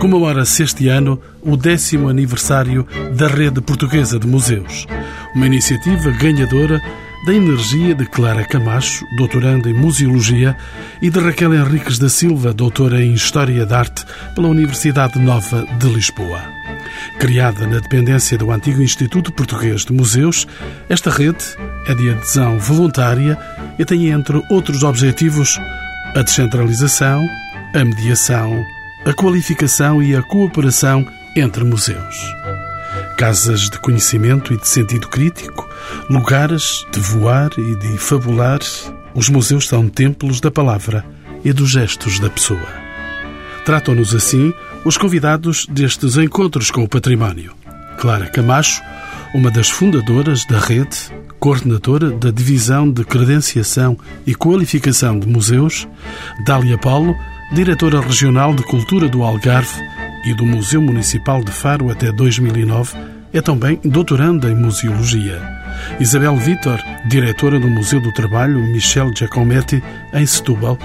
comemora-se este ano o décimo aniversário da Rede Portuguesa de Museus, uma iniciativa ganhadora da energia de Clara Camacho, doutoranda em Museologia, e de Raquel Henriques da Silva, doutora em História da Arte pela Universidade Nova de Lisboa. Criada na dependência do antigo Instituto Português de Museus, esta rede é de adesão voluntária e tem, entre outros objetivos, a descentralização, a mediação, a qualificação e a cooperação entre museus. Casas de conhecimento e de sentido crítico, lugares de voar e de fabular, os museus são templos da palavra e dos gestos da pessoa. Tratam-nos assim os convidados destes encontros com o património. Clara Camacho, uma das fundadoras da rede, coordenadora da Divisão de Credenciação e Qualificação de Museus, Dália Paulo, diretora regional de Cultura do Algarve e do Museu Municipal de Faro até 2009, é também doutoranda em Museologia. Isabel Vitor, diretora do Museu do Trabalho Michel Giacometti, em Setúbal,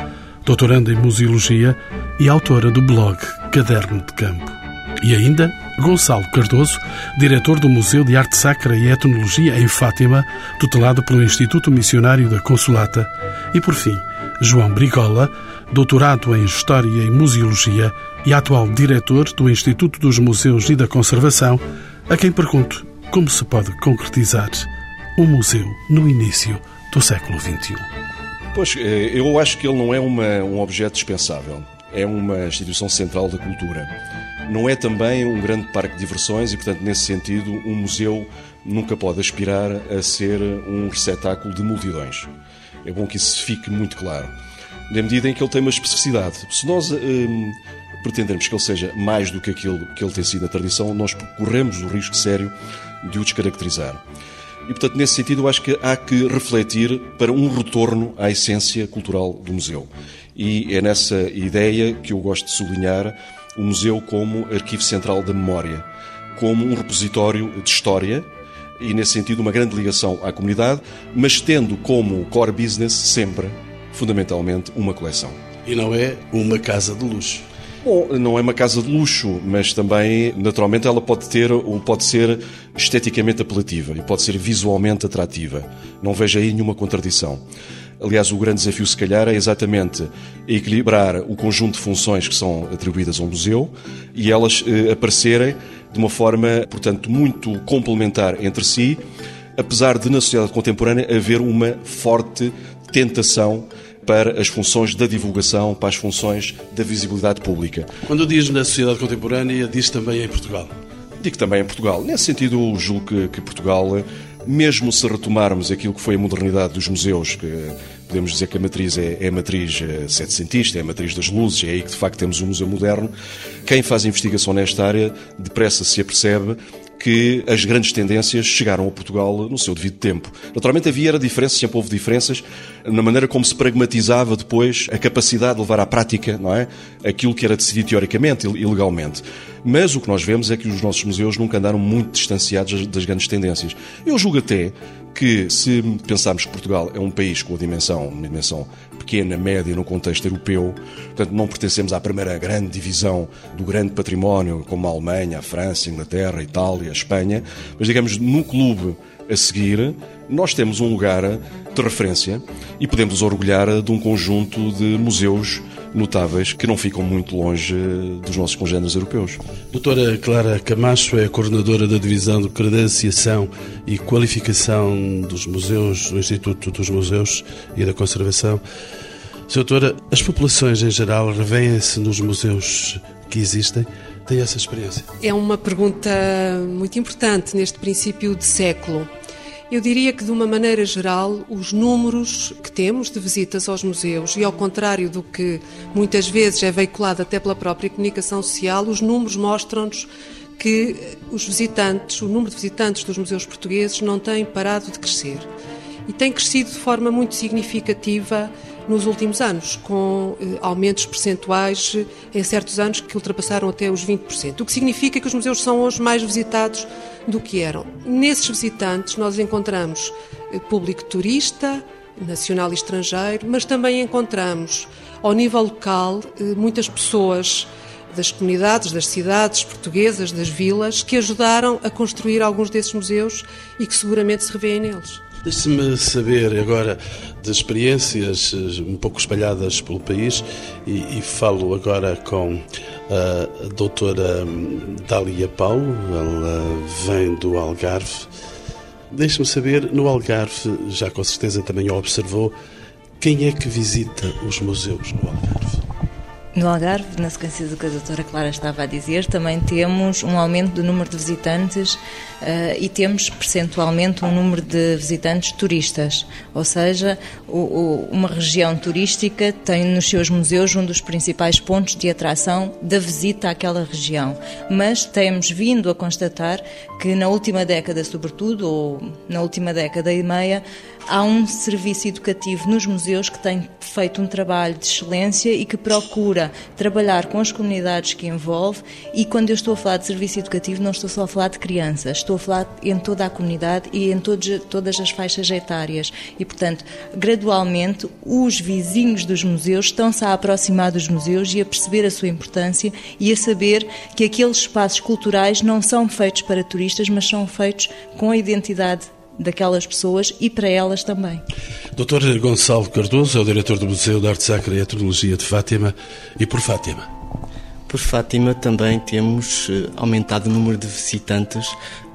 doutoranda em Museologia e autora do blog Caderno de Campo. E ainda Gonçalo Cardoso, diretor do Museu de Arte Sacra e Etnologia em Fátima, tutelado pelo Instituto Missionário da Consolata. E, por fim, João Brigola, doutorado em História e Museologia e atual diretor do Instituto dos Museus e da Conservação, a quem pergunto como se pode concretizar um museu no início do século XXI. Pois, eh, eu acho que ele não é uma, um objeto dispensável. É uma instituição central da cultura. Não é também um grande parque de diversões e, portanto, nesse sentido, um museu nunca pode aspirar a ser um receptáculo de multidões. É bom que isso fique muito claro. Na medida em que ele tem uma especificidade. Se nós hum, pretendermos que ele seja mais do que aquilo que ele tem sido na tradição, nós corremos o risco sério de o descaracterizar. E, portanto, nesse sentido, eu acho que há que refletir para um retorno à essência cultural do museu. E é nessa ideia que eu gosto de sublinhar o museu como arquivo central da memória, como um repositório de história e, nesse sentido, uma grande ligação à comunidade, mas tendo como core business sempre, fundamentalmente, uma coleção. E não é uma casa de luxo. Bom, não é uma casa de luxo, mas também, naturalmente, ela pode ter ou pode ser esteticamente apelativa e pode ser visualmente atrativa. Não vejo aí nenhuma contradição. Aliás, o grande desafio, se calhar, é exatamente equilibrar o conjunto de funções que são atribuídas ao museu e elas eh, aparecerem de uma forma, portanto, muito complementar entre si, apesar de, na sociedade contemporânea, haver uma forte tentação para as funções da divulgação, para as funções da visibilidade pública. Quando diz na sociedade contemporânea, diz também em Portugal? Digo também em Portugal. Nesse sentido, julgo que, que Portugal, mesmo se retomarmos aquilo que foi a modernidade dos museus, que podemos dizer que a matriz é, é a matriz eh, setecentista, é a matriz das luzes, é aí que de facto temos um museu moderno, quem faz investigação nesta área depressa se apercebe que as grandes tendências chegaram a Portugal no seu devido tempo. Naturalmente havia era diferenças, sempre houve diferenças na maneira como se pragmatizava depois a capacidade de levar à prática, não é? Aquilo que era decidido teoricamente e legalmente. Mas o que nós vemos é que os nossos museus nunca andaram muito distanciados das grandes tendências. Eu julgo até que se pensarmos que Portugal é um país com a dimensão, uma dimensão pequena, média no contexto europeu, portanto não pertencemos à primeira grande divisão do grande património como a Alemanha, a França, a Inglaterra, a Itália, a Espanha, mas digamos no clube a seguir, nós temos um lugar de referência e podemos orgulhar de um conjunto de museus notáveis que não ficam muito longe dos nossos congêneres europeus. Doutora Clara Camacho é coordenadora da Divisão de Credenciação e Qualificação dos Museus do Instituto dos Museus e da Conservação. Doutora, as populações em geral revêem-se nos museus que existem? Tem essa experiência? É uma pergunta muito importante neste princípio de século. Eu diria que, de uma maneira geral, os números que temos de visitas aos museus, e ao contrário do que muitas vezes é veiculado até pela própria comunicação social, os números mostram-nos que os visitantes, o número de visitantes dos museus portugueses não tem parado de crescer. E tem crescido de forma muito significativa nos últimos anos, com eh, aumentos percentuais eh, em certos anos que ultrapassaram até os 20%, o que significa que os museus são hoje mais visitados do que eram. Nesses visitantes nós encontramos eh, público turista, nacional e estrangeiro, mas também encontramos ao nível local muitas pessoas das comunidades, das cidades portuguesas, das vilas, que ajudaram a construir alguns desses museus e que seguramente se revêem neles. Deixe-me saber agora de experiências eh, um pouco espalhadas pelo país e, e falo agora com a doutora hum, Dália Paulo, ela vem do Algarve. Deixe-me saber, no Algarve, já com certeza também observou, quem é que visita os museus no Algarve? No Algarve, na sequência do que a doutora Clara estava a dizer, também temos um aumento do número de visitantes uh, e temos percentualmente um número de visitantes turistas. Ou seja, o, o, uma região turística tem nos seus museus um dos principais pontos de atração da visita àquela região. Mas temos vindo a constatar que na última década, sobretudo, ou na última década e meia, há um serviço educativo nos museus que tem feito um trabalho de excelência e que procura trabalhar com as comunidades que envolve. E quando eu estou a falar de serviço educativo, não estou só a falar de crianças, estou a falar em toda a comunidade e em todos, todas as faixas etárias. E, portanto, gradualmente, os vizinhos dos museus estão-se a aproximar dos museus e a perceber a sua importância e a saber que aqueles espaços culturais não são feitos para turistas, mas são feitos com a identidade daquelas pessoas e para elas também. Dr. Gonçalo Cardoso é o diretor do Museu de Arte Sacra e Etnologia de Fátima e por Fátima. Por Fátima também temos eh, aumentado o número de visitantes,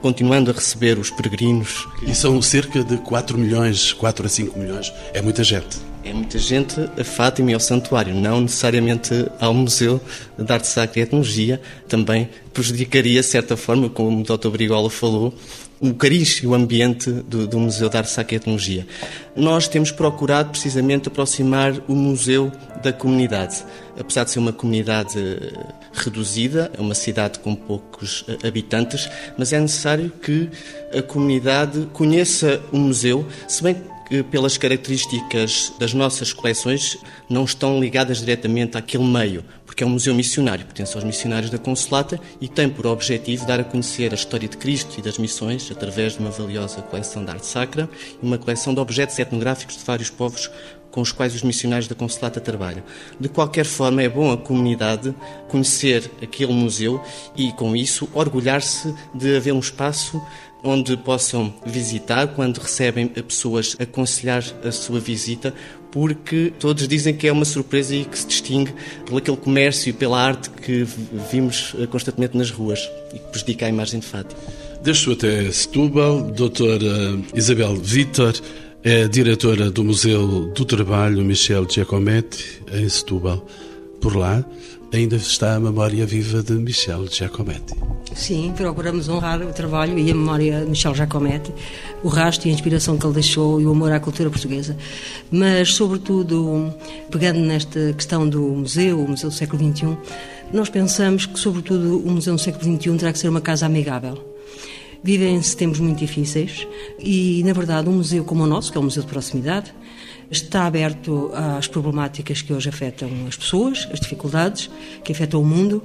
continuando a receber os peregrinos. E são cerca de 4 milhões, 4 a 5 milhões. É muita gente. É muita gente a Fátima e ao santuário, não necessariamente ao Museu de Arte Sacra e Etnologia. Também prejudicaria, de certa forma, como o Dr. Brigola falou, o cariz e o ambiente do, do Museu de Arte e Etnologia. Nós temos procurado precisamente aproximar o museu da comunidade. Apesar de ser uma comunidade eh, reduzida, é uma cidade com poucos eh, habitantes, mas é necessário que a comunidade conheça o museu, se bem que pelas características das nossas coleções não estão ligadas diretamente àquele meio, porque é um museu missionário, pertence aos missionários da Consolata e tem por objetivo dar a conhecer a história de Cristo e das missões através de uma valiosa coleção de arte sacra e uma coleção de objetos etnográficos de vários povos com os quais os missionários da Consolata trabalham. De qualquer forma, é bom a comunidade conhecer aquele museu e, com isso, orgulhar-se de haver um espaço onde possam visitar quando recebem pessoas aconselhar a sua visita, porque todos dizem que é uma surpresa e que se distingue por aquele comércio e pela arte que vimos constantemente nas ruas e que prejudica a imagem de Fátima. Deixo até Setúbal, doutora Isabel Vitor, é diretora do Museu do Trabalho Michel Giacometti, em Setúbal. Por lá, ainda está a memória viva de Michel Giacometti. Sim, procuramos honrar o trabalho e a memória de Michel Giacometti, o rastro e a inspiração que ele deixou e o amor à cultura portuguesa. Mas, sobretudo, pegando nesta questão do museu, o Museu do século XXI, nós pensamos que, sobretudo, o Museu do século XXI terá que ser uma casa amigável. Vivem-se tempos muito difíceis e, na verdade, um museu como o nosso, que é um museu de proximidade, está aberto às problemáticas que hoje afetam as pessoas, as dificuldades que afetam o mundo,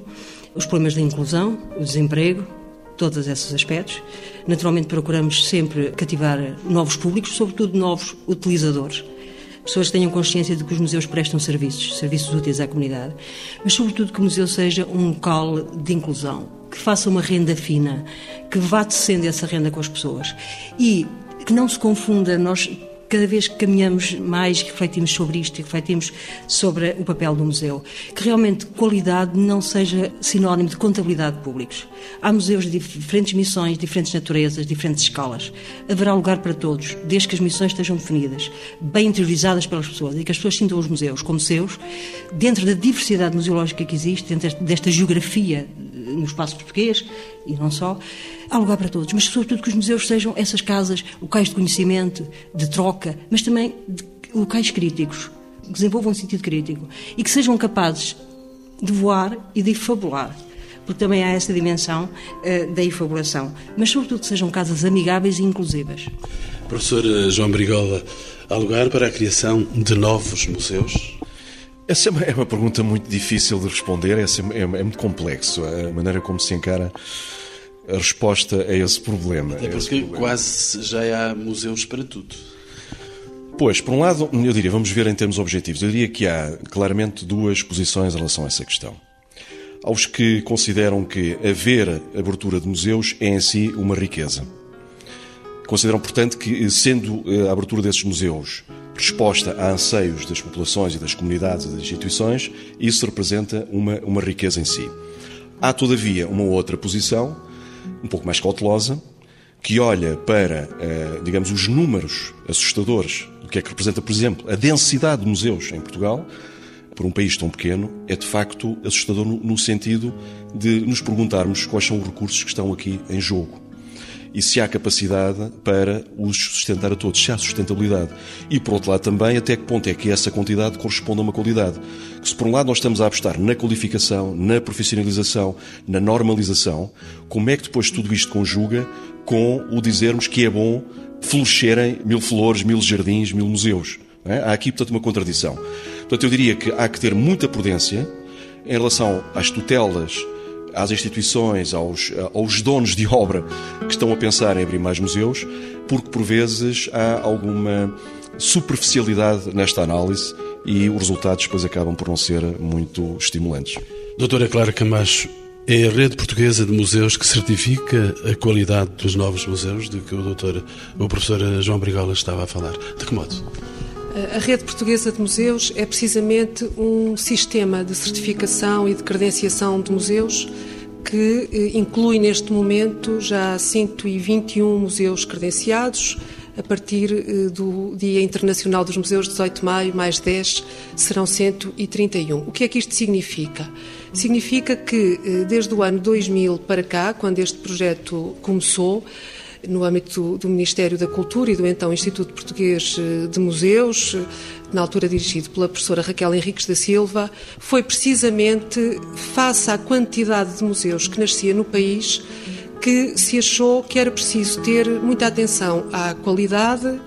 os problemas da inclusão, o desemprego, todos esses aspectos. Naturalmente procuramos sempre cativar novos públicos, sobretudo novos utilizadores. Pessoas que tenham consciência de que os museus prestam serviços, serviços úteis à comunidade, mas sobretudo que o museu seja um local de inclusão, que faça uma renda fina, que vá descendo essa renda com as pessoas e que não se confunda, nós cada vez que caminhamos mais, refletimos sobre isto e refletimos sobre o papel do museu, que realmente qualidade não seja sinónimo de contabilidade de públicos. Há museus de diferentes missões, diferentes naturezas, diferentes escalas. Haverá lugar para todos, desde que as missões estejam definidas, bem interiorizadas pelas pessoas e que as pessoas sintam os museus como seus, dentro da diversidade museológica que existe, dentro desta geografia no espaço português e não só, há lugar para todos, mas sobretudo que os museus sejam essas casas, locais de conhecimento, de troca, mas também locais críticos, que desenvolvam um sentido crítico e que sejam capazes de voar e de fabular porque também há essa dimensão uh, da efabulação, mas sobretudo que sejam casas amigáveis e inclusivas. Professor eh, João Brigola, há lugar para a criação de novos museus? Essa é uma, é uma pergunta muito difícil de responder, essa é, é, é, muito complexo a maneira como se encara a resposta a esse problema. Até porque problema. quase já há museus para tudo. Pois, por um lado, eu diria, vamos ver em termos objetivos, eu diria que há claramente duas posições em relação a essa questão. aos que consideram que haver abertura de museus é em si uma riqueza. Consideram, portanto, que sendo a abertura desses museus resposta a anseios das populações e das comunidades e das instituições, isso representa uma, uma riqueza em si. Há, todavia, uma outra posição, um pouco mais cautelosa, que olha para, eh, digamos, os números assustadores do que é que representa, por exemplo, a densidade de museus em Portugal, por um país tão pequeno, é de facto assustador no sentido de nos perguntarmos quais são os recursos que estão aqui em jogo e se há capacidade para os sustentar a todos, se há sustentabilidade. E, por outro lado, também até que ponto é que essa quantidade corresponde a uma qualidade. Que se, por um lado, nós estamos a apostar na qualificação, na profissionalização, na normalização, como é que depois tudo isto conjuga com o dizermos que é bom florescerem mil flores, mil jardins, mil museus? É? Há aqui, portanto, uma contradição. Portanto, eu diria que há que ter muita prudência em relação às tutelas às instituições, aos, aos donos de obra que estão a pensar em abrir mais museus, porque por vezes há alguma superficialidade nesta análise e os resultados depois acabam por não ser muito estimulantes. Doutora Clara Camacho, é a rede portuguesa de museus que certifica a qualidade dos novos museus de que o doutor, o professor João Brigola estava a falar. De que modo? A rede portuguesa de museus é precisamente um sistema de certificação e de credenciação de museus que eh, inclui neste momento já 121 museus credenciados. A partir eh, do Dia Internacional dos Museus, 18 de maio, mais 10, serão 131. O que é que isto significa? Significa que eh, desde o ano 2000 para cá, quando este projeto começou, no âmbito do Ministério da Cultura e do então Instituto Português eh, de Museus, eh, na altura dirigido pela professora Raquel Henriques da Silva, foi precisamente face à quantidade de museus que nascia no país que se achou que era preciso ter muita atenção à qualidade,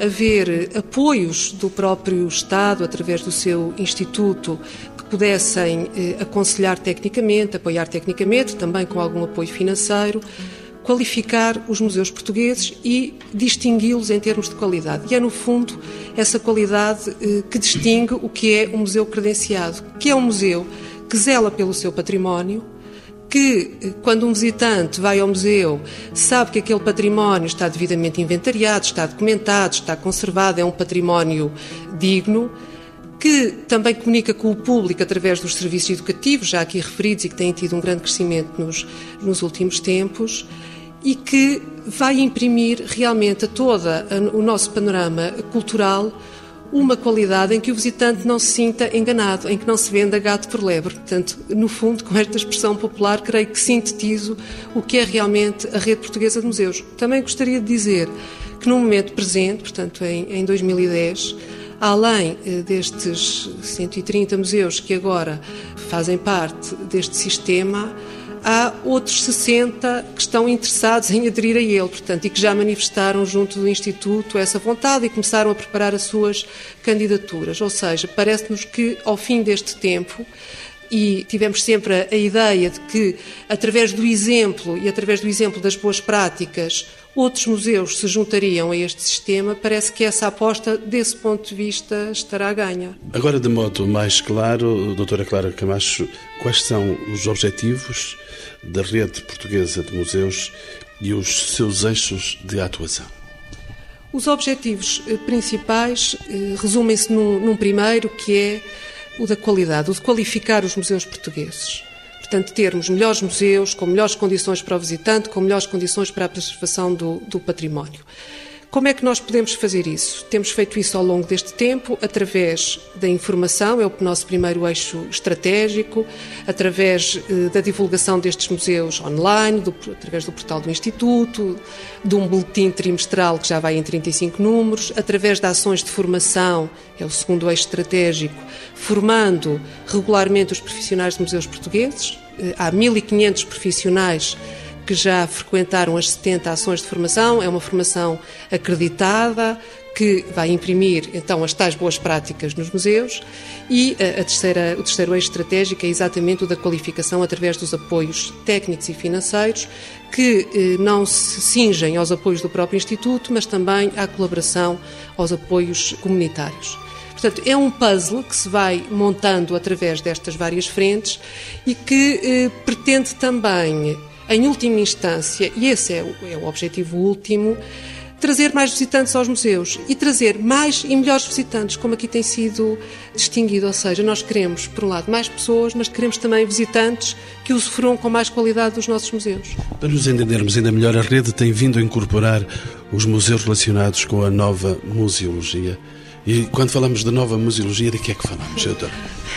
haver apoios do próprio Estado, através do seu Instituto, que pudessem eh, aconselhar tecnicamente, apoiar tecnicamente, também com algum apoio financeiro qualificar os museus portugueses e distingui-los em termos de qualidade. E é, no fundo, essa qualidade eh, que distingue o que é um museu credenciado, que é um museu que zela pelo seu património, que, eh, quando um visitante vai ao museu, sabe que aquele património está devidamente inventariado, está documentado, está conservado, é um património digno, que também comunica com o público através dos serviços educativos, já aqui referidos e que têm tido um grande crescimento nos, nos últimos tempos e que vai imprimir realmente a todo o nosso panorama cultural uma qualidade em que o visitante não se sinta enganado, em que não se venda gato por lebre. Portanto, no fundo, com esta expressão popular, creio que sintetizo o que é realmente a rede portuguesa de museus. Também gostaria de dizer que no momento presente, portanto em, em 2010, além eh, destes 130 museus que agora fazem parte deste sistema, há outros 60 que estão interessados em aderir a ele, portanto, e que já manifestaram junto do Instituto essa vontade e começaram a preparar as suas candidaturas. Ou seja, parece-nos que ao fim deste tempo e tivemos sempre a, ideia de que, através do exemplo e através do exemplo das boas práticas, outros museus se juntariam a este sistema, parece que essa aposta, desse ponto de vista, estará a ganha. Agora, de modo mais claro, doutora Clara Camacho, quais são os objetivos da rede portuguesa de museus e os seus eixos de atuação? Os objetivos eh, principais eh, resumem-se num, num primeiro, que é o da qualidade, o de qualificar os museus portugueses. Portanto, termos melhores museus, com melhores condições para o visitante, com melhores condições para a preservação do, do património. Como é que nós podemos fazer isso? Temos feito isso ao longo deste tempo através da informação, é o nosso primeiro eixo estratégico, através eh, da divulgação destes museus online, do, através do portal do Instituto, de um boletim trimestral que já vai em 35 números, através de ações de formação, é o segundo eixo estratégico, formando regularmente os profissionais de museus portugueses. Eh, há 1.500 profissionais que já frequentaram as 70 ações de formação, é uma formação acreditada, que vai imprimir então as tais boas práticas nos museus e a, eh, a terceira, o terceiro eixo estratégico é exatamente o da qualificação através dos apoios técnicos e financeiros que eh, não se cingem aos apoios do próprio Instituto, mas também à colaboração aos apoios comunitários. Portanto, é um puzzle que se vai montando através destas várias frentes e que eh, pretende também, em última instância, e esse é o, é o objetivo último, trazer mais visitantes aos museus e trazer mais e melhores visitantes, como aqui tem sido distinguido. Ou seja, nós queremos, por um lado, mais pessoas, mas queremos também visitantes que usufruam com mais qualidade dos nossos museus. Para nos entendermos ainda melhor, a rede tem vindo a incorporar os museus relacionados com a nova museologia. E quando falamos de nova museologia, de que é que falamos, doutor?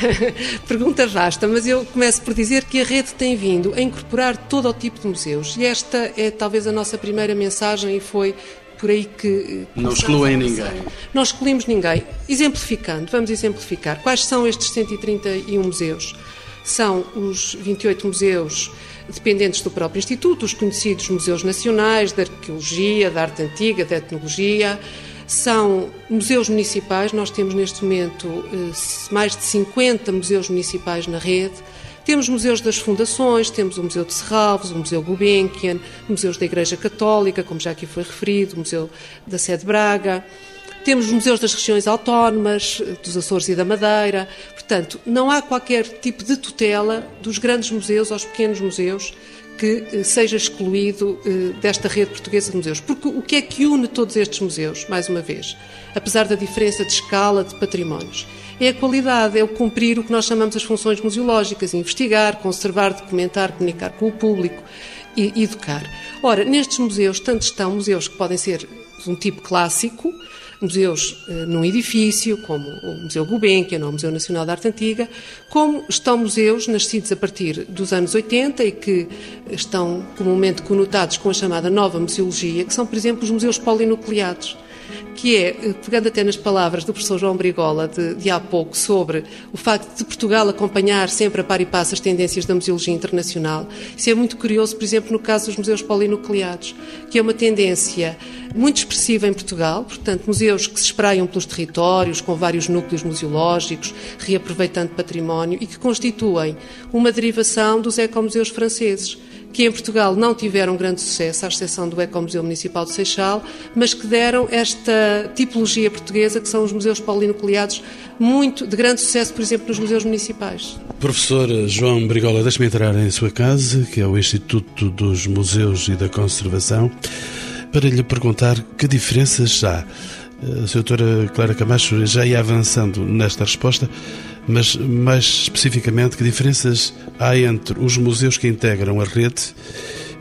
Pergunta vasta, mas eu começo por dizer que a rede tem vindo a incorporar todo o tipo de museus. E esta é talvez a nossa primeira mensagem e foi por aí que. Eh, Não excluem ninguém. Não excluímos ninguém. Exemplificando, vamos exemplificar. Quais são estes 131 museus? São os 28 museus dependentes do próprio Instituto, os conhecidos museus nacionais de arqueologia, da arte antiga, da etnologia. São museus municipais, nós temos neste momento eh, mais de 50 museus municipais na rede. Temos museus das fundações, temos o Museu de Serralves, o Museu Gulbenkian, museus da Igreja Católica, como já aqui foi referido, o Museu da Sede Braga. Temos museus das regiões autónomas, dos Açores e da Madeira. Portanto, não há qualquer tipo de tutela dos grandes museus aos pequenos museus que eh, seja excluído eh, desta rede portuguesa de museus. Porque o que é que une todos estes museus, mais uma vez? Apesar da diferença de escala de patrimónios é a qualidade, é o cumprir o que nós chamamos as funções museológicas, investigar, conservar, documentar, comunicar com o público e educar. Ora, nestes museus, tanto estão museus que podem ser de um tipo clássico, museus eh, num edifício, como o Museu Gulbenkian ou o Museu Nacional de Arte Antiga, como estão museus nascidos a partir dos anos 80 e que estão comumente conotados com a chamada nova museologia, que são, por exemplo, os museus polinucleados que é, eh, pegando até nas palavras do professor João Brigola de, de há pouco, sobre o facto de Portugal acompanhar sempre a par e passo as tendências da museologia internacional. Isso é muito curioso, por exemplo, no caso dos museus polinucleados, que é uma tendência muito expressiva em Portugal, portanto, museus que se espraiam pelos territórios, com vários núcleos museológicos, reaproveitando património e que constituem uma derivação dos ecomuseus franceses que em Portugal não tiveram grande sucesso, à exceção do Ecomuseu Municipal de Seixal, mas que deram esta tipologia portuguesa, que são os museus polinucleados, muito de grande sucesso, por exemplo, nos museus municipais. Professor João Brigola, deixe-me entrar em sua casa, que é o Instituto dos Museus e da Conservação, para lhe perguntar que diferenças há. A doutora Clara Camacho já ia avançando nesta resposta, mas mais especificamente, que diferenças há entre os museus que integram a rede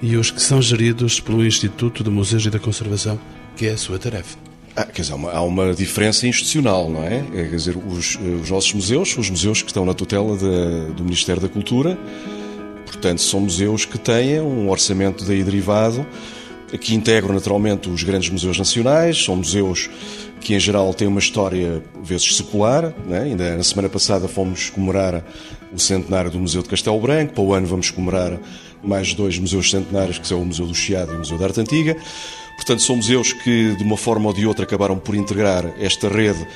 e os que são geridos pelo Instituto de Museus e da Conservação, que é a sua tarefa? Ah, quer dizer, há uma, diferença institucional, não é? quer dizer, os, os, nossos museus, os museus que estão na tutela de, do Ministério da Cultura, portanto, são museus que têm um orçamento daí derivado, que integram naturalmente os grandes museus nacionais, são museus que em geral têm uma história, vezes secular. Né? Ainda na semana passada fomos comemorar o centenário do Museu de Castelo Branco, para o ano vamos comemorar mais dois museus centenários, que são o Museu do Chiado e o Museu da Arte Antiga. Portanto, são museus que, de uma forma ou de outra, acabaram por integrar esta rede,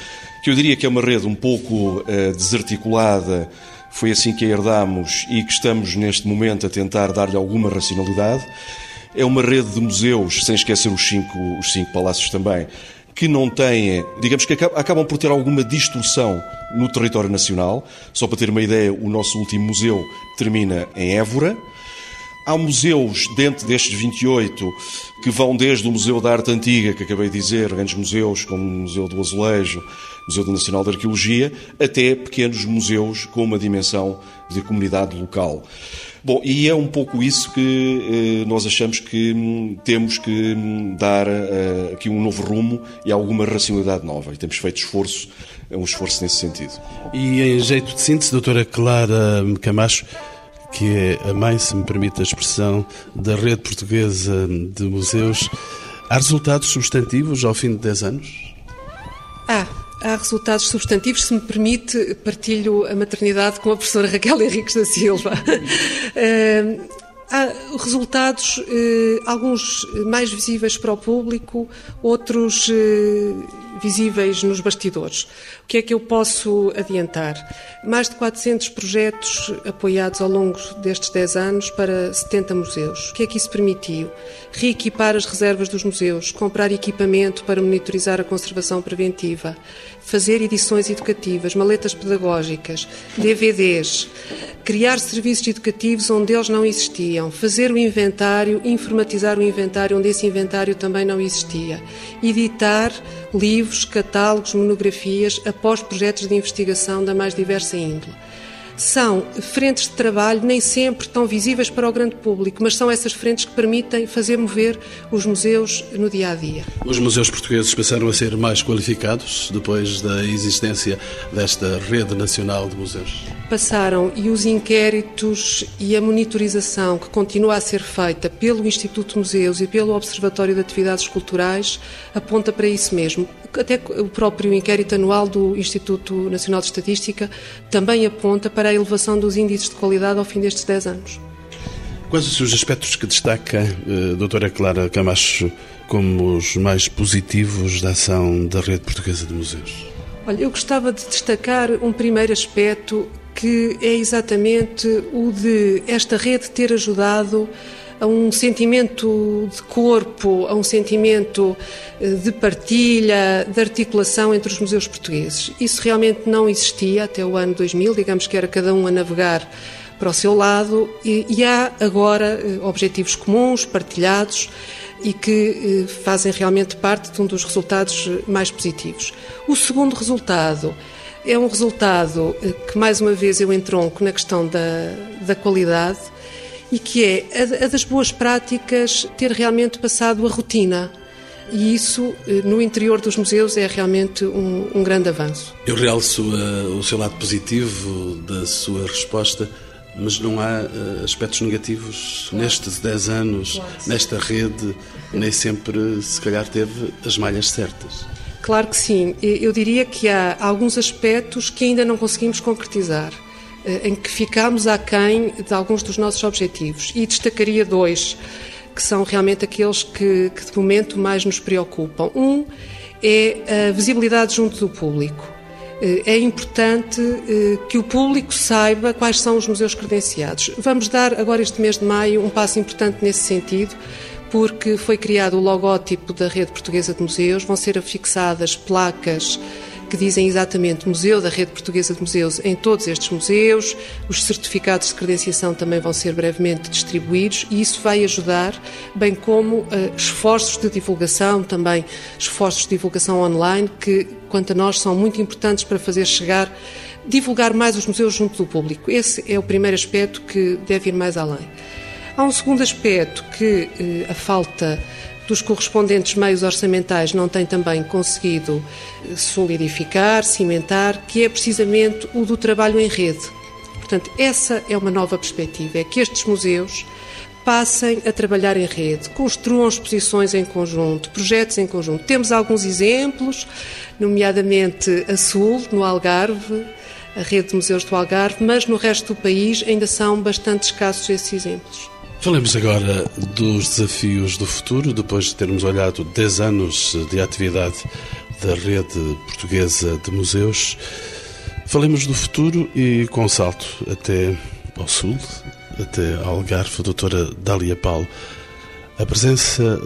que eu diria que é uma rede um pouco uh, desarticulada, foi assim que a herdamos e que estamos neste momento a tentar dar-lhe alguma racionalidade. É uma rede de museus, sem esquecer os cinco, os cinco palácios também, que não têm, digamos que acabam por ter alguma distorção no território nacional. Só para ter uma ideia, o nosso último museu termina em Évora. Há museus dentro destes 28 que vão desde o Museu da Arte Antiga, que acabei de dizer, grandes museus como o Museu do Azulejo, Museu Nacional de Arqueologia, até pequenos museus com uma dimensão de comunidade local. Bom, e é um pouco isso que eh, nós achamos que hum, temos que hum, dar eh, aqui um novo rumo e alguma racionalidade nova. E temos feito esforço, um esforço nesse sentido. E em jeito de síntese, doutora Clara Camacho, que é a mãe, se me permite a expressão, da rede portuguesa de museus, há resultados substantivos ao fim de 10 anos? Ah, Há resultados substantivos, se me permite, partilho a maternidade com a professora Raquel Henriques da Silva. Uh, há resultados, uh, alguns mais visíveis para o público, outros uh, visíveis nos bastidores. O que é que eu posso adiantar? Mais de 400 projetos apoiados ao longo destes 10 anos para 70 museus. O que é que isso permitiu? Reequipar as reservas dos museus, comprar equipamento para monitorizar a conservação preventiva, fazer edições educativas, maletas pedagógicas, DVDs, criar serviços educativos onde eles não existiam, fazer o inventário, informatizar o inventário onde esse inventário também não existia, editar livros, catálogos, monografias após projetos de investigação da mais diversa índole são frentes de trabalho nem sempre tão visíveis para o grande público, mas são essas frentes que permitem fazer mover os museus no dia a dia. Os museus portugueses passaram a ser mais qualificados depois da existência desta rede nacional de museus? Passaram e os inquéritos e a monitorização que continua a ser feita pelo Instituto Museus e pelo Observatório de Atividades Culturais aponta para isso mesmo. Até o próprio inquérito anual do Instituto Nacional de Estatística também aponta para a elevação dos índices de qualidade ao fim destes 10 anos. Quais os aspectos que destaca eh, doutora Clara Camacho como os mais positivos da ação da Rede Portuguesa de Museus? Olha, eu gostava de destacar um primeiro aspecto que é exatamente o de esta rede ter ajudado a um sentimento de corpo, a um sentimento eh, de partilha, de articulação entre os museus portugueses. Isso realmente não existia até o ano 2000, digamos que era cada um a navegar para o seu lado, e, e há agora eh, objetivos comuns, partilhados e que eh, fazem realmente parte de um dos resultados mais positivos. O segundo resultado é um resultado que, mais uma vez, eu entronco na questão da, da qualidade e que é a, das boas práticas ter realmente passado a rotina. E isso, eh, no interior dos museus, é realmente um, um grande avanço. Eu realço uh, o seu lado positivo da sua resposta, mas não há uh, aspectos negativos claro. nestes 10 anos, claro. nesta rede, nem sempre, se calhar, teve as malhas certas. Claro que sim. Eu diria que há alguns aspectos que ainda não conseguimos concretizar. Eh, em que ficámos aquém de alguns dos nossos objetivos. E destacaria dois, que são realmente aqueles que, que de momento mais nos preocupam. Um é a visibilidade junto do público. Eh, é importante eh, que o público saiba quais são os museus credenciados. Vamos dar agora, este mês de maio, um passo importante nesse sentido, porque foi criado o logótipo da Rede Portuguesa de Museus, vão ser afixadas placas que dizem exatamente Museu da Rede Portuguesa de Museus em todos estes museus. Os certificados de credenciação também vão ser brevemente distribuídos e isso vai ajudar, bem como uh, esforços de divulgação, também esforços de divulgação online, que, quanto a nós, são muito importantes para fazer chegar, divulgar mais os museus junto do público. Esse é o primeiro aspecto que deve ir mais além. Há um segundo aspecto que uh, a falta dos correspondentes meios orçamentais não tem também conseguido eh, solidificar, cimentar, que é precisamente o do trabalho em rede. Portanto, essa é uma nova perspectiva, é que estes museus passem a trabalhar em rede, construam exposições em conjunto, projetos em conjunto. Temos alguns exemplos, nomeadamente a Sul, no Algarve, a rede de museus do Algarve, mas no resto do país ainda são bastante escassos esses exemplos. Falemos agora dos desafios do futuro, depois de termos olhado 10 anos de atividade da rede portuguesa de museus. Falemos do futuro e com salto até ao sul, até ao Algarve, a doutora Dália Paulo. A presença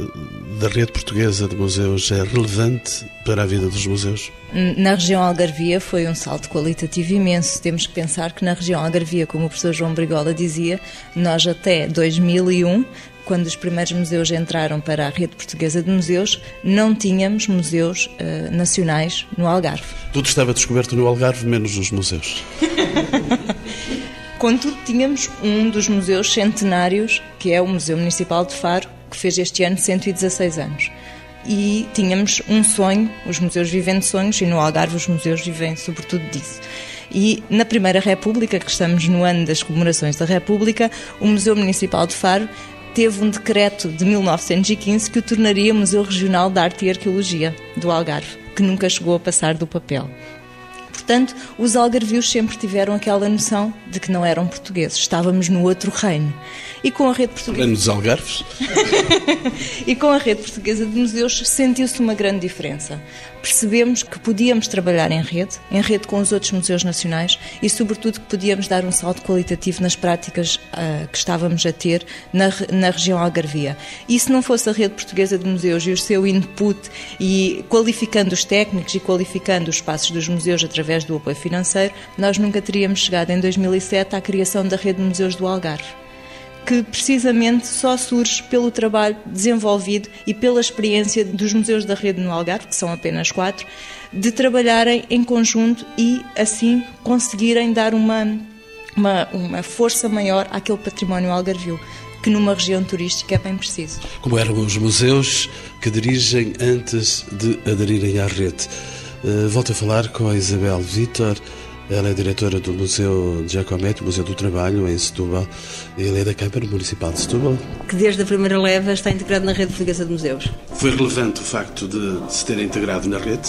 da rede portuguesa de museus é relevante para a vida dos museus? Na região algarvia foi um salto qualitativo imenso. Temos que pensar que na região algarvia, como o professor João Brigola dizia, nós até 2001 quando os primeiros museus entraram para a rede portuguesa de museus, não tínhamos museus uh, nacionais no Algarve. Tudo estava descoberto no Algarve, menos os museus. Contudo, tínhamos um dos museus centenários, que é o Museu Municipal de Faro, que fez este ano 116 anos. E tínhamos um sonho, os museus vivem de sonhos, e no Algarve os museus vivem sobretudo disso. E na Primeira República, que estamos no ano das comemorações da República, o Museu Municipal de Faro teve um decreto de 1915 que o tornaria Museu Regional de Arte e Arqueologia do Algarve, que nunca chegou a passar do papel. Portanto, os algarvios sempre tiveram aquela noção de que não eram portugueses, estávamos no outro reino. E com a rede portuguesa. Nos Algarves. e com a rede portuguesa de museus sentiu-se uma grande diferença. Percebemos que podíamos trabalhar em rede, em rede com os outros museus nacionais e, sobretudo, que podíamos dar um salto qualitativo nas práticas uh, que estávamos a ter na, na região algarvia. E se não fosse a rede portuguesa de museus e o seu input e qualificando os técnicos e qualificando os espaços dos museus através do apoio financeiro, nós nunca teríamos chegado em 2007 à criação da rede de museus do Algarve que precisamente só surge pelo trabalho desenvolvido e pela experiência dos museus da rede no Algarve, que são apenas quatro, de trabalharem em conjunto e assim conseguirem dar uma, uma, uma força maior àquele património algarvio que numa região turística é bem preciso. Como eram os museus que dirigem antes de aderirem à rede? Uh, volto a falar com a Isabel Vitor. Ela é diretora do Museu de Jacomete, Museu do Trabalho, em Setúbal. Ele é da Câmara Municipal de Setúbal. Que desde a primeira leva está integrado na rede portuguesa de museus. Foi relevante o facto de se ter integrado na rede?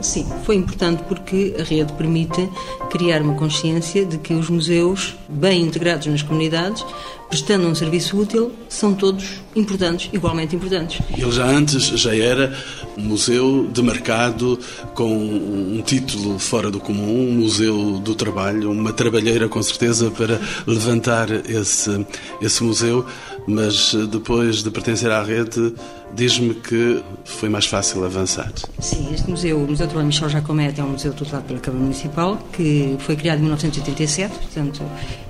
Sim, foi importante porque a rede permite criar uma consciência de que os museus, bem integrados nas comunidades, prestando um serviço útil, são todos importantes, igualmente importantes. Ele já antes já era um museu de mercado com um título fora do comum, um museu do trabalho, uma trabalheira com certeza para levantar esse, esse museu, mas depois de pertencer à rede, diz-me que foi mais fácil avançar. Sim, este museu, o Museu do Trabalho Michel Jacomete, é um museu tutelado pela Câmara Municipal, que foi criado em 1987, portanto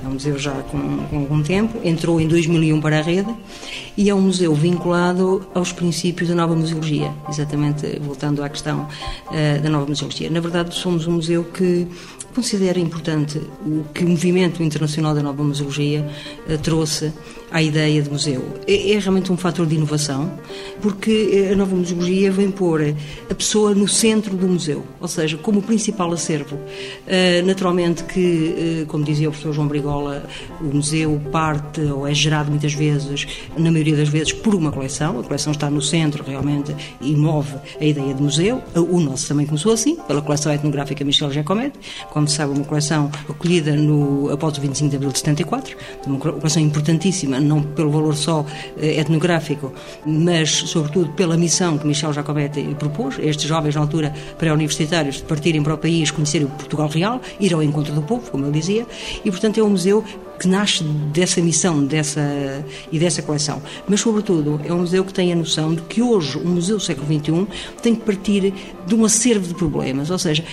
é um museu já com, com algum tempo, entrou em 2001 para a rede e é um museu vinculado aos princípios da nova museologia, exatamente voltando à questão uh, da nova museologia. Na verdade, somos um museu que considera importante o que o movimento internacional da nova museologia uh, trouxe à ideia de museu. É, é, realmente um fator de inovação, porque a nova museologia vem pôr a pessoa no centro do museu, ou seja, como principal acervo. Uh, naturalmente que, uh, como dizia o professor João Brigola, o museu parte ou é gerado muitas vezes, na maioria das vezes, por uma coleção. A coleção está no centro realmente e move a ideia de museu. O nosso também começou assim, pela coleção etnográfica Michel Jacomet, como se sabe, uma coleção acolhida no, após o 25 de abril de 74, uma coleção importantíssima não pelo valor só eh, etnográfico, mas sobretudo pela missão que Michel Jacobete propôs, estes jovens na altura pré-universitários partirem para o país, conhecerem o Portugal Real, ir ao encontro do povo, como ele dizia, e portanto é um museu que nasce dessa missão dessa, e dessa coleção. Mas, sobretudo, é um museu que tem a noção de que hoje o Museu do século XXI tem que partir de um acervo de problemas, ou seja,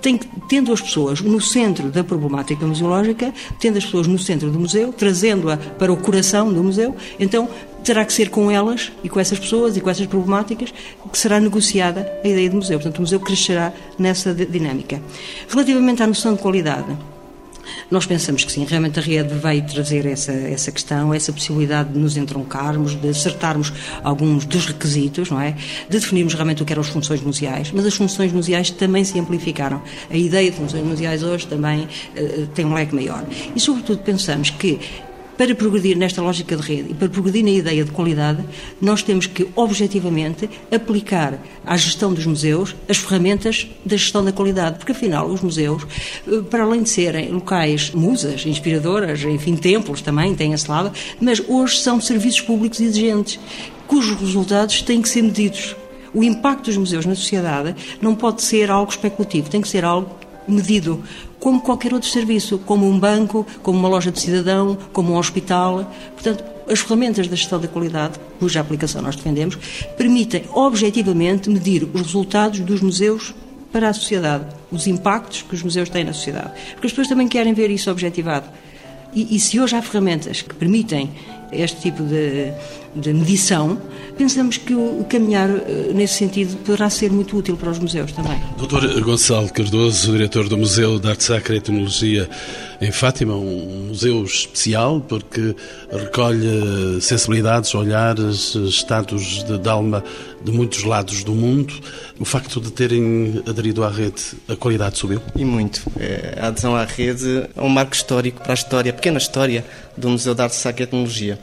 tem que, tendo as pessoas no centro da problemática museológica, tendo as pessoas no centro do museu, trazendo-a para o coração do museu, então terá que ser com elas e com essas pessoas e com essas problemáticas que será negociada a ideia de museu. Portanto, o museu crescerá nessa dinâmica. Relativamente à noção de qualidade, nós pensamos que sim, realmente a rede vai trazer essa, essa questão, essa possibilidade de nos entroncarmos, de acertarmos alguns dos requisitos, não é? De definirmos realmente o que eram as funções museais, mas as funções museais também se amplificaram. A ideia de funções museais hoje também uh, tem um leque maior. E, sobretudo, pensamos que para progredir nesta lógica de rede e para progredir na ideia de qualidade, nós temos que, objetivamente, aplicar à gestão dos museus as ferramentas da gestão da qualidade, porque afinal os museus, eh, para além de serem locais musas, inspiradoras, enfim, templos também têm esse lado, mas hoje são serviços públicos exigentes, cujos resultados têm que ser medidos. O impacto dos museus na sociedade não pode ser algo especulativo, tem que ser algo medido como qualquer outro serviço, como um banco, como uma loja de cidadão, como um hospital. Portanto, as ferramentas da gestão da qualidade, cuja aplicação nós defendemos, permitem objetivamente medir os resultados dos museus para a sociedade, os impactos que os museus têm na sociedade. Porque as pessoas também querem ver isso objetivado. E, e se hoje há ferramentas que permitem este tipo de, de medição, pensamos que o caminhar eh, nesse sentido poderá ser muito útil para os museus também. Doutor Gonçalo Cardoso, diretor do Museu de Arte Sacra e Tecnologia em Fátima, um museu especial porque recolhe sensibilidades, olhares, estados de, de alma de muitos lados do mundo. O facto de terem aderido à rede, a qualidade subiu? E muito. É, a adesão à rede é um marco histórico para a história, a pequena história do Museu de Arte Sacra e Tecnologia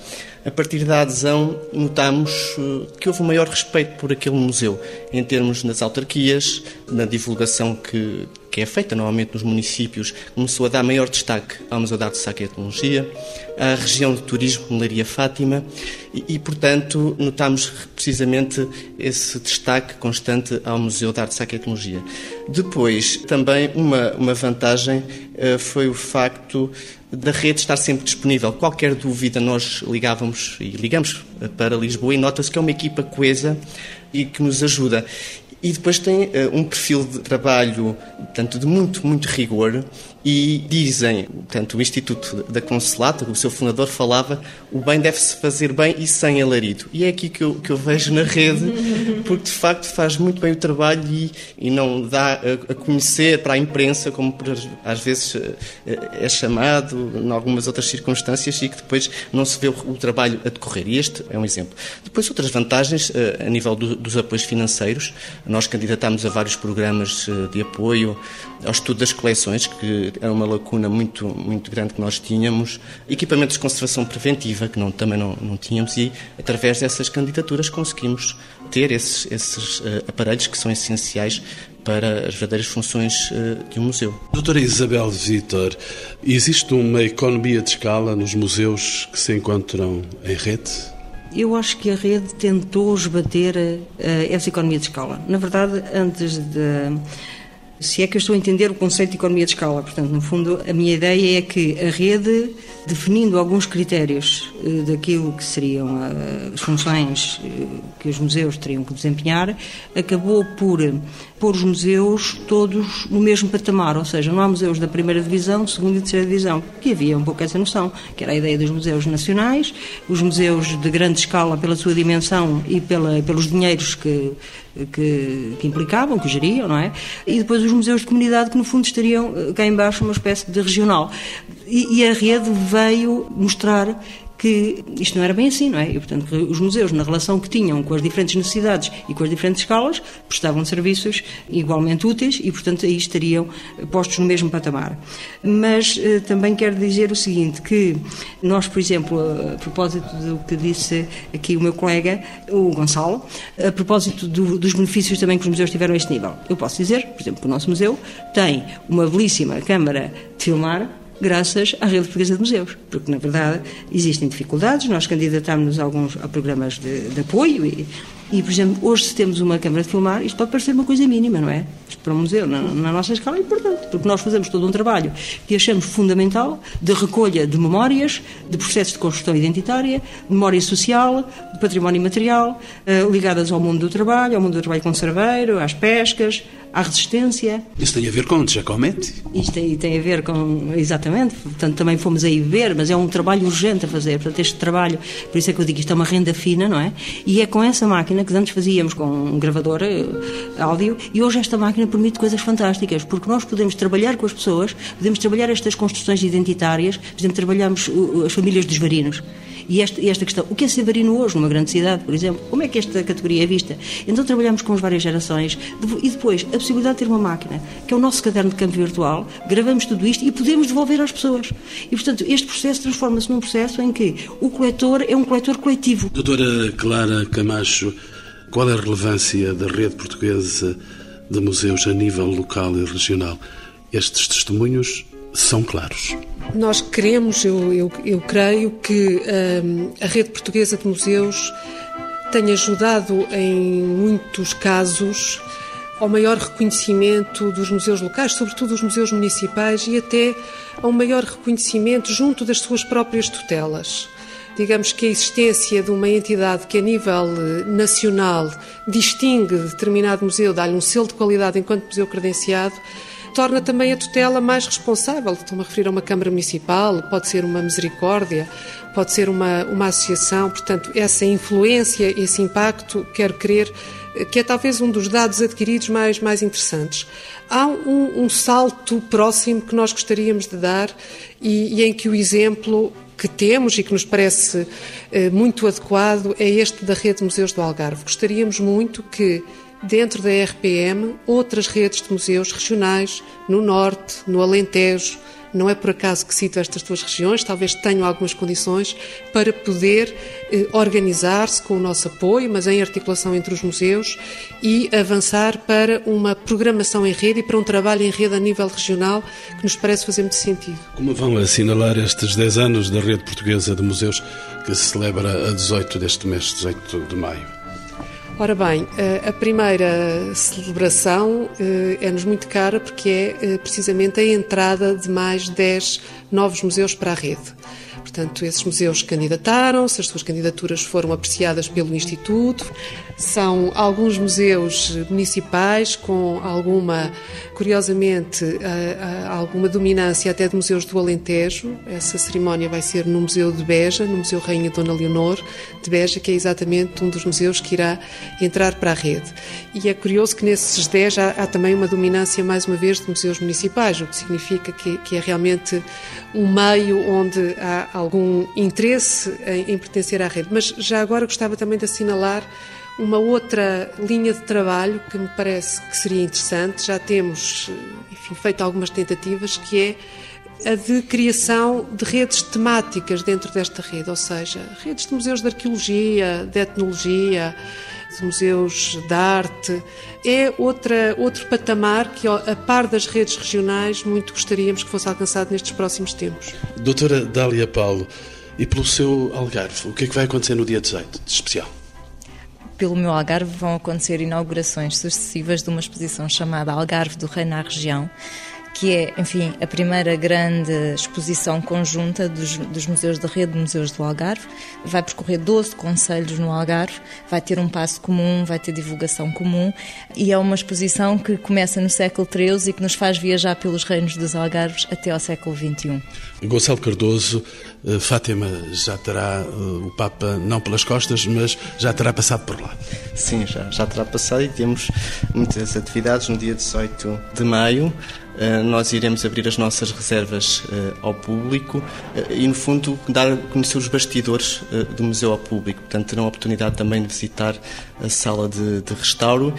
a partir da adesão, notamos eh, que houve um maior respeito por aquele museu, em termos nas autarquias, na divulgação que que é feita normalmente nos municípios, começou a dar maior destaque ao Museu de Arte Sacra e Etnologia, à região de turismo Melaria Fátima e, e, portanto, notamos precisamente esse destaque constante ao Museu de Arte Sacra e Etnologia. Depois, também uma, uma vantagem uh, foi o facto da rede estar sempre disponível. Qualquer dúvida nós ligávamos e ligamos para Lisboa e nota-se que é uma equipa coesa e que nos ajuda. E depois tem uh, um perfil de trabalho, tanto de muito, muito rigor e dizem, portanto, o Instituto da Conselata, o seu fundador falava, o bem deve-se fazer bem e sem alarido. E é aqui que eu, que eu vejo na rede, porque de facto faz muito bem o trabalho e, e não dá a, a conhecer para a imprensa, como por, às vezes eh, é chamado, em algumas outras circunstâncias, e que depois não se vê o, o trabalho a decorrer. E este é um exemplo. Depois, outras vantagens eh, a nível do, dos apoios financeiros. Nós candidatámos a vários programas eh, de apoio ao estudo das coleções, que era uma lacuna muito, muito grande que nós tínhamos, equipamentos de conservação preventiva, que não, também não, não tínhamos, e através dessas candidaturas conseguimos ter esses, esses uh, aparelhos que são essenciais para as verdadeiras funções uh, de um museu. Doutora Isabel Vitor, existe uma economia de escala nos museus que se encontram em rede? Eu acho que a rede tentou esbater uh, essa economia de escala. Na verdade, antes de se é que eu estou a entender o conceito de economia de escala. Portanto, no fundo, a minha ideia é que a rede, definindo alguns critérios eh, daquilo que seriam eh, as funções eh, que os museus teriam que desempenhar, acabou por pôr os museus todos no mesmo patamar, ou seja, não há museus da primeira divisão, segunda e terceira divisão, que havia um pouco essa noção, que era a ideia dos museus nacionais, os museus de grande escala pela sua dimensão e pela, pelos dinheiros que que, que, implicavam, que geriam, não é? E depois os museus de comunidade que no fundo estariam eh, cá embaixo uma espécie de regional. E, e a rede veio mostrar que isto não era bem assim, não é? E, portanto, os museus, na relação que tinham com as diferentes necessidades e com as diferentes escalas, prestavam serviços igualmente úteis e, portanto, aí estariam postos no mesmo patamar. Mas eh, também quero dizer o seguinte, que nós, por exemplo, a propósito do que disse aqui o meu colega, o Gonçalo, a propósito do, dos benefícios também que os museus tiveram a este nível, eu posso dizer, por exemplo, que o nosso museu tem uma belíssima câmara de filmar graças à rede portuguesa de museus, porque na verdade existem dificuldades, nós candidatámos-nos a alguns a programas de, de apoio e, e, por exemplo, hoje se temos uma câmara de filmar, isto pode parecer uma coisa mínima, não é? Isto para um museu, na, na, nossa escala, é importante, porque nós fazemos todo um trabalho que achamos fundamental de recolha de memórias, de processos de construção identitária, de memória social, de património material, eh, ligadas ao mundo do trabalho, ao mundo do trabalho conserveiro, às pescas, à resistência. Isso tem a ver com Giacometti? Isto aí tem a ver com, exatamente, portanto também fomos aí ver, mas é um trabalho urgente a fazer, portanto este trabalho, por isso é que eu digo isto é uma renda fina, não é? E é com essa máquina que antes fazíamos com um gravador uh, áudio e hoje esta máquina permite coisas fantásticas, porque nós podemos trabalhar com as pessoas, podemos trabalhar estas construções identitárias, por exemplo, trabalhamos as famílias dos varinos. E esta, esta questão, o que é ser varino hoje numa grande cidade, por exemplo? Como é que esta categoria é vista? Então trabalhamos com as várias gerações e depois a possibilidade de ter uma máquina, que é o nosso caderno de campo virtual, gravamos tudo isto e podemos devolver às pessoas. E, portanto, este processo transforma-se num processo em que o coletor é um coletor coletivo. Doutora Clara Camacho, qual é a relevância da rede portuguesa de museus a nível local e regional? Estes testemunhos são claros. Nós queremos, eu, eu, eu creio que um, a rede portuguesa de museus tem ajudado em muitos casos ao maior reconhecimento dos museus locais, sobretudo os museus municipais, e até ao maior reconhecimento junto das suas próprias tutelas. Digamos que a existência de uma entidade que, a nível eh, nacional, distingue determinado museu, dá-lhe um selo de qualidade enquanto museu credenciado, torna também a tutela mais responsável. Estou-me a referir a uma Câmara Municipal, pode ser uma misericórdia, pode ser uma, uma associação. Portanto, essa influência, esse impacto, quero crer que é talvez um dos dados adquiridos mais, mais interessantes. Há um, um salto próximo que nós gostaríamos de dar e, e, em que o exemplo que temos e que nos parece eh, muito adequado é este da Rede de Museus do Algarve. Gostaríamos muito que dentro da RPM, outras redes de museus regionais no Norte, no Alentejo, não é por acaso que cito estas duas regiões, talvez tenham algumas condições para poder eh, organizar-se com o nosso apoio, mas em articulação entre os museus e avançar para uma programação em rede e para um trabalho em rede a nível regional que nos parece fazer muito sentido. Como vão assinalar estes 10 anos da Rede Portuguesa de Museus que se celebra a 18 deste mês, 18 de maio? Ora bem, eh, a primeira celebração eh, é-nos muito cara porque é eh, precisamente a entrada de mais 10 novos museus para a rede. Portanto, esses museus candidataram-se, as suas candidaturas foram apreciadas pelo Instituto. São alguns museus municipais com alguma, curiosamente, alguma dominância até de museus do Alentejo. Essa cerimónia vai ser no Museu de Beja, no Museu Rainha Dona Leonor de Beja, que é exatamente um dos museus que irá entrar para a rede. E é curioso que nesses 10 há, há também uma dominância, mais uma vez, de museus municipais, o que significa que, que é realmente um meio onde há algum interesse em, em pertencer à rede. Mas já agora gostava também de assinalar uma outra linha de trabalho que me parece que seria interessante, já temos enfim, feito algumas tentativas, que é a de criação de redes temáticas dentro desta rede, ou seja, redes de museus de arqueologia, de etnologia, de museus de arte. É outra, outro patamar que, a par das redes regionais, muito gostaríamos que fosse alcançado nestes próximos tempos. Doutora Dália Paulo, e pelo seu Algarve, o que é que vai acontecer no dia 18, de especial? Pelo meu Algarve vão acontecer inaugurações sucessivas de uma exposição chamada Algarve do Reino à Região, que é, enfim, a primeira grande exposição conjunta dos, dos, museus da rede de museus do Algarve. Vai percorrer 12 conselhos no Algarve, vai ter um passo comum, vai ter divulgação comum e é uma exposição que começa no século XIII e que nos faz viajar pelos reinos dos Algarves até ao século XXI. Gonçalo Cardoso, eh, Fátima já terá eh, o Papa não pelas costas, mas já terá passado por lá. Sim, já, já terá passado e temos muitas atividades no dia 18 de maio. Eh, nós iremos abrir as nossas reservas eh, ao público eh, e, no fundo, dar a conhecer os bastidores do museu ao público. Portanto, terão a oportunidade também de visitar a sala de, de restauro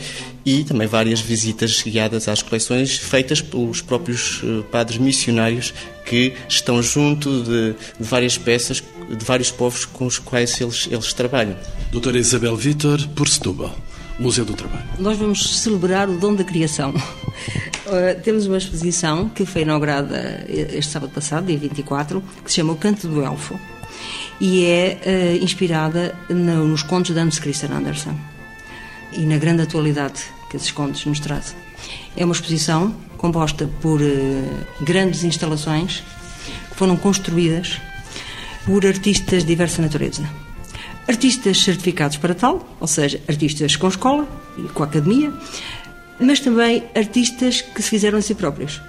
e também várias visitas guiadas às coleções feitas pelos próprios padres missionários que estão junto de, de várias peças de vários povos com os quais eles, eles trabalham. Doutora Isabel Vitor, por Setúbal. Museu do Trabalho. Nós vamos celebrar o dom da criação. Uh, temos uma exposição que foi inaugurada este sábado passado, dia 24, que se chama O Canto do Elfo e é uh, inspirada no, nos contos de Hans Christian Andersen e na grande atualidade que esses contos nos trazem. É uma exposição composta por uh, grandes instalações que foram construídas por artistas de diversa natureza artistas certificados para tal, ou seja, artistas com escola e com academia, mas também artistas que se fizeram a si próprios.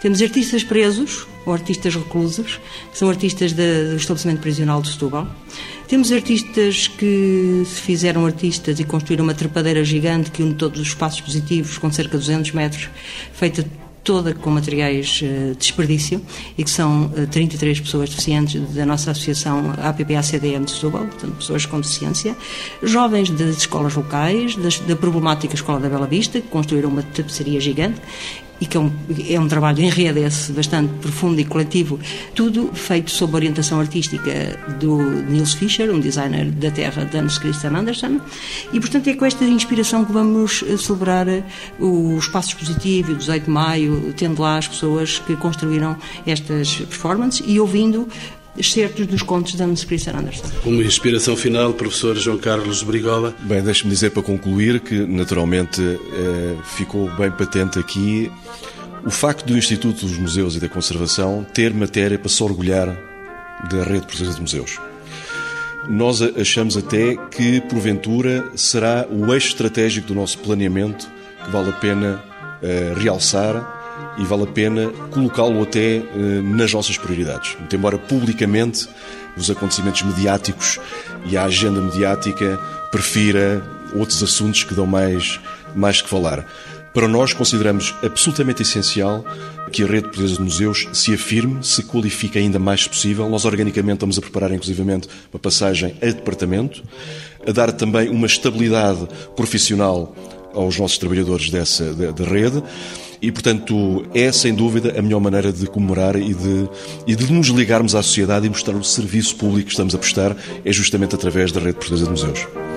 Temos artistas presos ou artistas reclusos, que são artistas do estabelecimento prisional de Setúbal. Temos artistas que se fizeram artistas e construíram uma trepadeira gigante que une todos os espaços positivos com cerca de 200 metros, feita toda com materiais uh, desperdício e que são uh, eh, 33 pessoas deficientes da nossa associação APPACDM de Setúbal, portanto pessoas com deficiência, jovens das escolas locais, das, da problemática Escola da Bela Vista, que construíram uma tapeçaria gigante e que é um, é um trabalho em rede esse, bastante profundo e coletivo, tudo feito sob orientação artística do Niels Fischer, um designer da terra de Hans Christian Andersen, e portanto é com esta inspiração que vamos eh, celebrar eh, o Espaço Expositivo, o 18 de maio, tendo lá as pessoas que construíram estas performances e ouvindo excertos dos contos de Hans Christian Andersen. Como inspiração final, professor João Carlos Brigola. Bem, deixe-me dizer para concluir que, naturalmente, eh, ficou bem patente aqui o facto do Instituto dos Museus e da Conservação ter matéria para se orgulhar da rede portuguesa de museus. Nós achamos até que, porventura, será o eixo estratégico do nosso planeamento que vale a pena uh, realçar e vale a pena colocá-lo até uh, nas nossas prioridades. Muito embora publicamente os acontecimentos mediáticos e a agenda mediática prefira outros assuntos que dão mais, mais que falar. Para nós, consideramos absolutamente essencial que a rede portuguesa de museus se afirme, se qualifique ainda mais se possível. Nós, organicamente, estamos a preparar, inclusivamente, uma passagem a departamento, a dar também uma estabilidade profissional aos nossos trabalhadores dessa da, rede e, portanto, é sem dúvida a melhor maneira de comemorar e de, e de nos ligarmos à sociedade e mostrar o serviço público que estamos a prestar é justamente através da Rede Portuguesa de Museus.